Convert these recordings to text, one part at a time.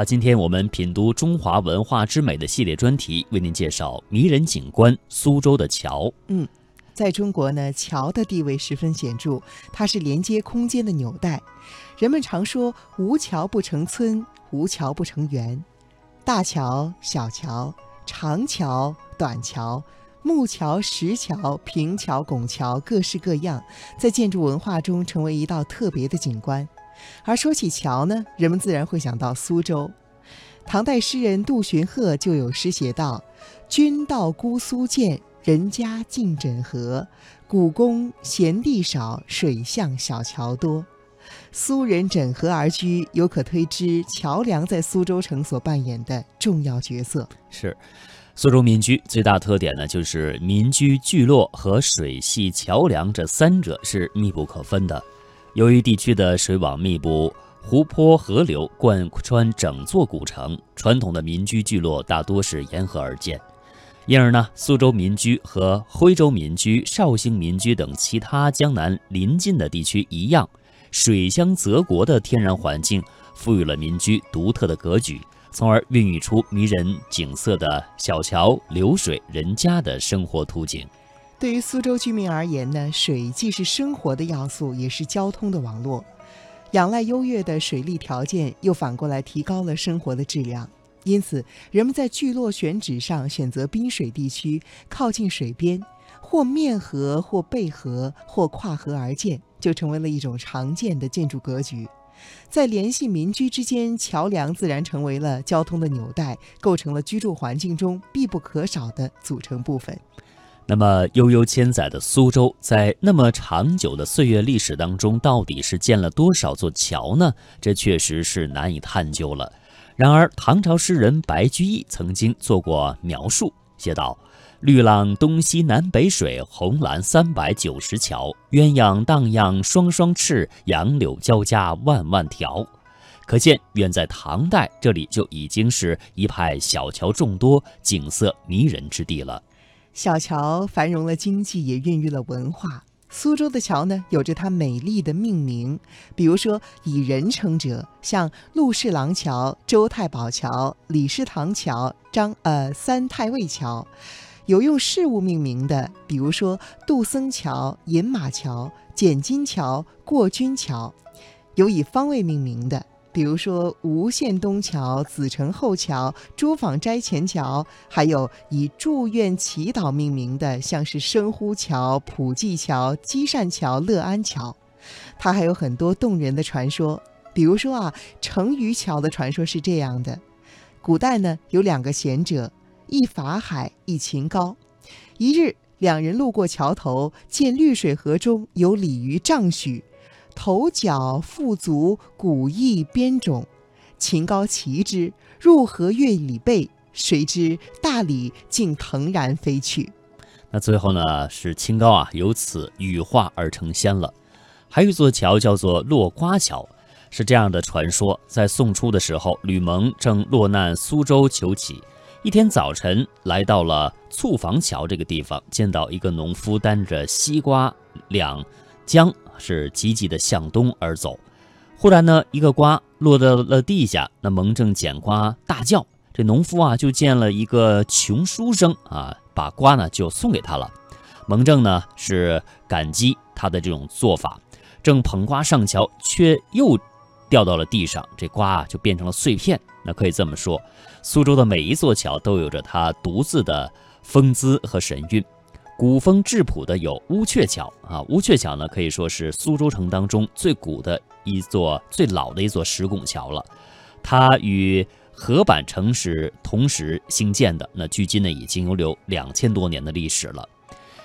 好，今天我们品读中华文化之美的系列专题，为您介绍迷人景观苏州的桥。嗯，在中国呢，桥的地位十分显著，它是连接空间的纽带。人们常说“无桥不成村，无桥不成园”。大桥、小桥、长桥、短桥、木桥、石桥、平桥、拱桥，各式各样，在建筑文化中成为一道特别的景观。而说起桥呢，人们自然会想到苏州。唐代诗人杜荀鹤就有诗写道：“君到姑苏见，人家尽枕河。古宫闲地少，水巷小桥多。”苏人枕河而居，有可推知桥梁在苏州城所扮演的重要角色。是，苏州民居最大特点呢，就是民居聚落和水系桥梁这三者是密不可分的。由于地区的水网密布，湖泊、河流贯穿整座古城，传统的民居聚落大多是沿河而建，因而呢，苏州民居和徽州民居、绍兴民居等其他江南邻近的地区一样，水乡泽国的天然环境赋予了民居独特的格局，从而孕育出迷人景色的小桥流水人家的生活图景。对于苏州居民而言呢，水既是生活的要素，也是交通的网络。仰赖优越的水利条件，又反过来提高了生活的质量。因此，人们在聚落选址上选择滨水地区，靠近水边，或面河，或背河，或跨河而建，就成为了一种常见的建筑格局。在联系民居之间，桥梁自然成为了交通的纽带，构成了居住环境中必不可少的组成部分。那么悠悠千载的苏州，在那么长久的岁月历史当中，到底是建了多少座桥呢？这确实是难以探究了。然而，唐朝诗人白居易曾经做过描述，写道：“绿浪东西南北水，红蓝三百九十桥。鸳鸯荡漾双双翅，杨柳交加万万条。”可见，远在唐代，这里就已经是一派小桥众多、景色迷人之地了。小桥繁荣了经济，也孕育了文化。苏州的桥呢，有着它美丽的命名，比如说以人称者，像陆氏廊桥、周太保桥、李氏堂桥、张呃三太尉桥；有用事物命名的，比如说杜僧桥、饮马桥、剪金桥、过军桥；有以方位命名的。比如说吴县东桥、子城后桥、朱坊斋前桥，还有以祝愿祈祷命名的，像是深呼桥、普济桥、积善桥、乐安桥。它还有很多动人的传说，比如说啊，成渝桥的传说是这样的：古代呢有两个贤者，一法海，一秦高。一日，两人路过桥头，见绿水河中有鲤鱼丈许。头角腹足，古意边种。秦高骑之，入河越鲤背，谁知大鲤竟腾然飞去。那最后呢，是清高啊，由此羽化而成仙了。还有一座桥叫做落瓜桥，是这样的传说：在宋初的时候，吕蒙正落难苏州求乞，一天早晨来到了醋坊桥这个地方，见到一个农夫担着西瓜两浆。是急急的向东而走，忽然呢，一个瓜落到了地下。那蒙正捡瓜大叫，这农夫啊就见了一个穷书生啊，把瓜呢就送给他了。蒙正呢是感激他的这种做法，正捧瓜上桥，却又掉到了地上，这瓜啊就变成了碎片。那可以这么说，苏州的每一座桥都有着它独自的风姿和神韵。古风质朴的有乌鹊桥啊，乌鹊桥呢可以说是苏州城当中最古的一座、最老的一座石拱桥了。它与河板城是同时兴建的，那距今呢已经有有两千多年的历史了。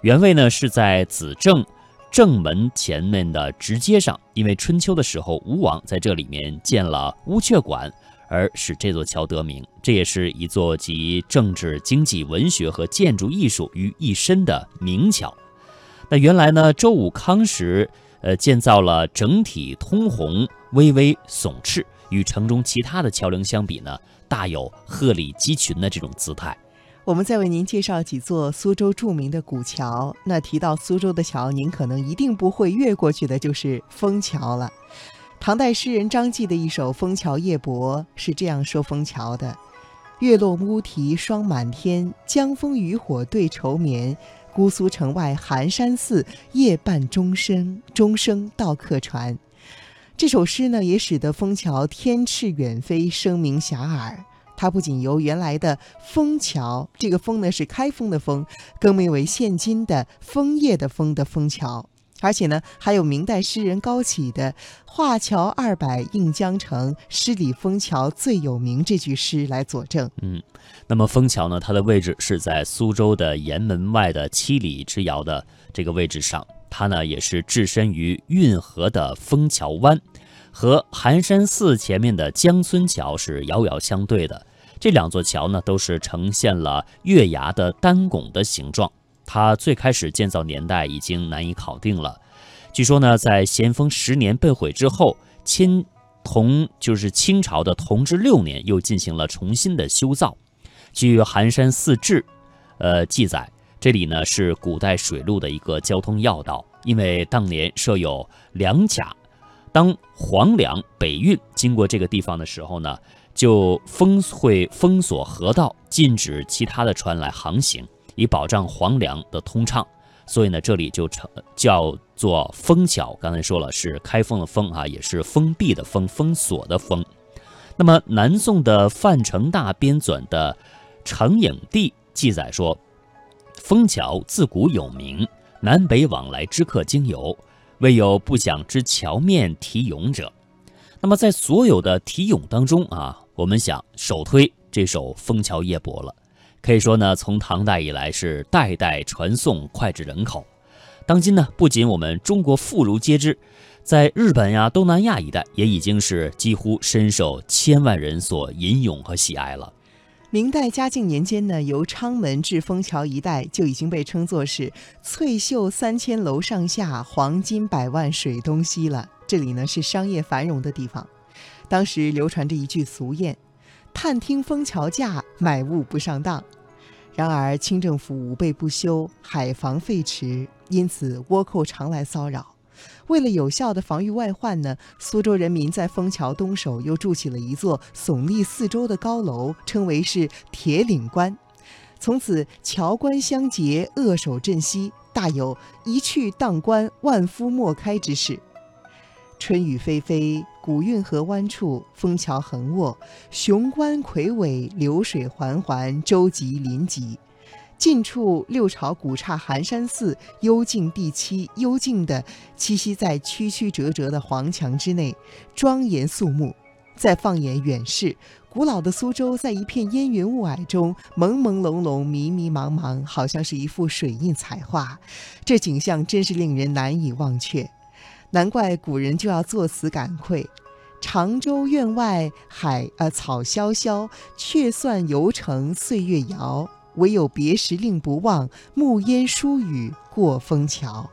原位呢是在子正正门前面的直街上，因为春秋的时候吴王在这里面建了乌鹊馆。而使这座桥得名，这也是一座集政治、经济、文学和建筑艺术于一身的名桥。那原来呢，周武康时，呃，建造了整体通红、巍巍耸峙，与城中其他的桥梁相比呢，大有鹤立鸡群的这种姿态。我们再为您介绍几座苏州著名的古桥。那提到苏州的桥，您可能一定不会越过去的，就是枫桥了。唐代诗人张继的一首《枫桥夜泊》是这样说枫桥的：“月落乌啼霜满天，江枫渔火对愁眠。姑苏城外寒山寺，夜半钟声钟声到客船。”这首诗呢，也使得枫桥天翅远飞，声名遐迩。它不仅由原来的枫桥，这个枫呢是开封的枫，更名为现今的枫叶的枫的枫桥。而且呢，还有明代诗人高启的“画桥二百映江城，诗里枫桥最有名”这句诗来佐证。嗯，那么枫桥呢，它的位置是在苏州的沿门外的七里之遥的这个位置上，它呢也是置身于运河的枫桥湾，和寒山寺前面的江村桥是遥遥相对的。这两座桥呢，都是呈现了月牙的单拱的形状。它最开始建造年代已经难以考定了。据说呢，在咸丰十年被毁之后，清同就是清朝的同治六年又进行了重新的修造。据《寒山寺志》呃记载，这里呢是古代水路的一个交通要道，因为当年设有粮卡，当黄粮北运经过这个地方的时候呢，就封会封锁河道，禁止其他的船来航行。以保障黄粮的通畅，所以呢，这里就成叫做封桥。刚才说了是开封的封啊，也是封闭的封，封锁的封。那么南宋的范成大编纂的《成影帝》记载说，封桥自古有名，南北往来之客经由，未有不想之桥面题咏者。那么在所有的题咏当中啊，我们想首推这首《枫桥夜泊》了。可以说呢，从唐代以来是代代传颂，脍炙人口。当今呢，不仅我们中国妇孺皆知，在日本呀、东南亚一带，也已经是几乎深受千万人所吟咏和喜爱了。明代嘉靖年间呢，由昌门至枫桥一带就已经被称作是“翠袖三千楼上下，黄金百万水东西”了。这里呢是商业繁荣的地方。当时流传着一句俗谚：“探听枫桥价，买物不上当。”然而，清政府无备不修，海防废弛，因此倭寇常来骚扰。为了有效的防御外患呢，苏州人民在枫桥东首又筑起了一座耸立四周的高楼，称为是铁岭关。从此，桥关相结，扼守镇西，大有一去当关，万夫莫开之势。春雨霏霏，古运河湾处，枫桥横卧，雄关魁伟，流水缓缓，舟楫临集。近处六朝古刹寒山寺，幽静地栖，幽静地栖息在曲曲折折的黄墙之内，庄严肃穆。再放眼远视，古老的苏州在一片烟云雾霭中，朦朦胧胧，迷迷茫茫，好像是一幅水印彩画。这景象真是令人难以忘却。难怪古人就要作词感愧：“常州院外海呃草萧萧，却算游城岁月遥。唯有别时令不忘，暮烟疏雨过枫桥。”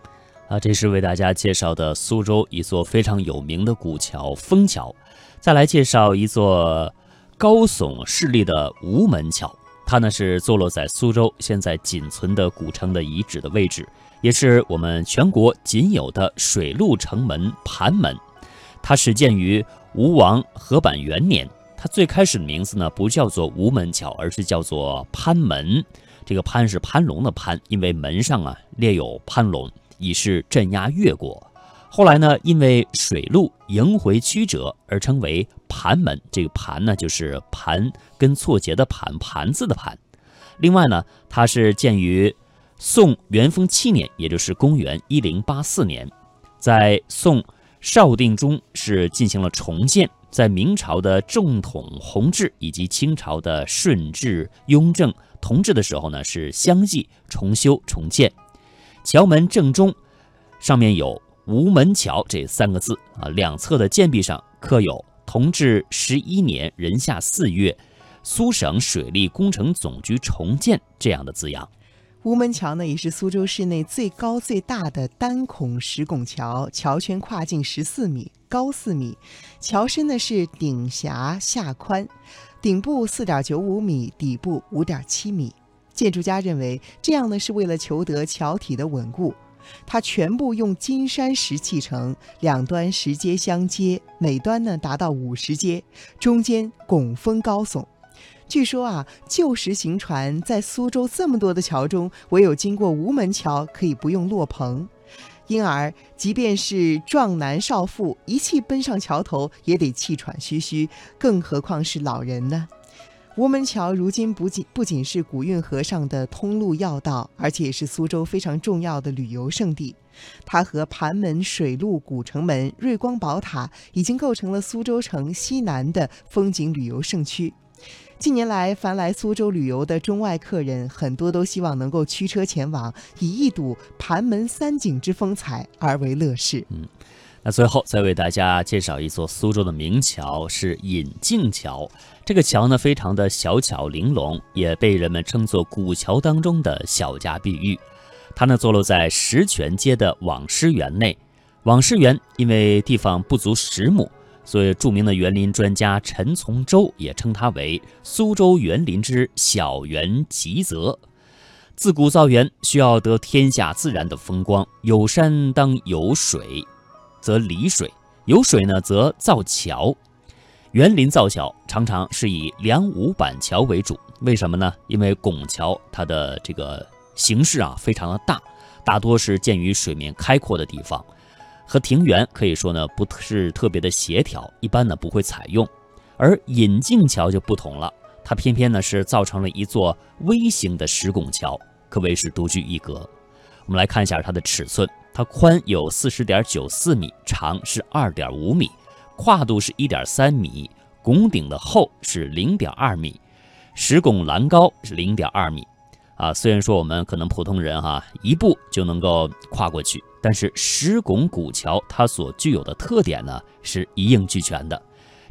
啊，这是为大家介绍的苏州一座非常有名的古桥——枫桥。再来介绍一座高耸势立的吴门桥，它呢是坐落在苏州现在仅存的古城的遗址的位置。也是我们全国仅有的水陆城门盘门，它始建于吴王阖板元年。它最开始的名字呢不叫做吴门桥，而是叫做潘门。这个潘是潘龙的潘，因为门上啊列有潘龙，以示镇压越国。后来呢，因为水路迎回曲折而称为盘门。这个盘呢就是盘跟错节的盘，盘子的盘。另外呢，它是建于。宋元丰七年，也就是公元一零八四年，在宋绍定中是进行了重建。在明朝的正统弘治以及清朝的顺治、雍正同治的时候呢，是相继重修重建。桥门正中上面有“吴门桥”这三个字啊，两侧的建壁上刻有“同治十一年壬夏四月，苏省水利工程总局重建”这样的字样。吴门桥呢，也是苏州市内最高最大的单孔石拱桥，桥圈跨径十四米，高四米，桥身呢是顶狭下宽，顶部四点九五米，底部五点七米。建筑家认为，这样呢是为了求得桥体的稳固。它全部用金山石砌成，两端石阶相接，每端呢达到五十阶，中间拱峰高耸。据说啊，旧时行船在苏州这么多的桥中，唯有经过吴门桥可以不用落棚，因而即便是壮男少妇一气奔上桥头，也得气喘吁吁，更何况是老人呢？吴门桥如今不仅不仅是古运河上的通路要道，而且也是苏州非常重要的旅游胜地。它和盘门水陆古城门、瑞光宝塔已经构成了苏州城西南的风景旅游胜区。近年来，凡来苏州旅游的中外客人，很多都希望能够驱车前往，以一睹盘门三景之风采而为乐事。嗯，那最后再为大家介绍一座苏州的名桥，是引径桥。这个桥呢，非常的小巧玲珑，也被人们称作古桥当中的小家碧玉。它呢，坐落在石泉街的网师园内。网师园因为地方不足十亩。所以，著名的园林专家陈从周也称它为苏州园林之小园吉泽。自古造园需要得天下自然的风光，有山当有水，则理水；有水呢，则造桥。园林造桥常常是以梁五板桥为主，为什么呢？因为拱桥它的这个形式啊非常的大，大多是建于水面开阔的地方。和庭园可以说呢不是特别的协调，一般呢不会采用，而引径桥就不同了，它偏偏呢是造成了一座微型的石拱桥，可谓是独具一格。我们来看一下它的尺寸，它宽有四十点九四米，长是二点五米，跨度是一点三米，拱顶的厚是零点二米，石拱栏高是零点二米。啊，虽然说我们可能普通人哈一步就能够跨过去，但是石拱古桥它所具有的特点呢，是一应俱全的，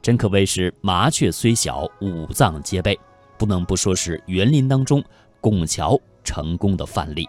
真可谓是麻雀虽小，五脏皆备，不能不说是园林当中拱桥成功的范例。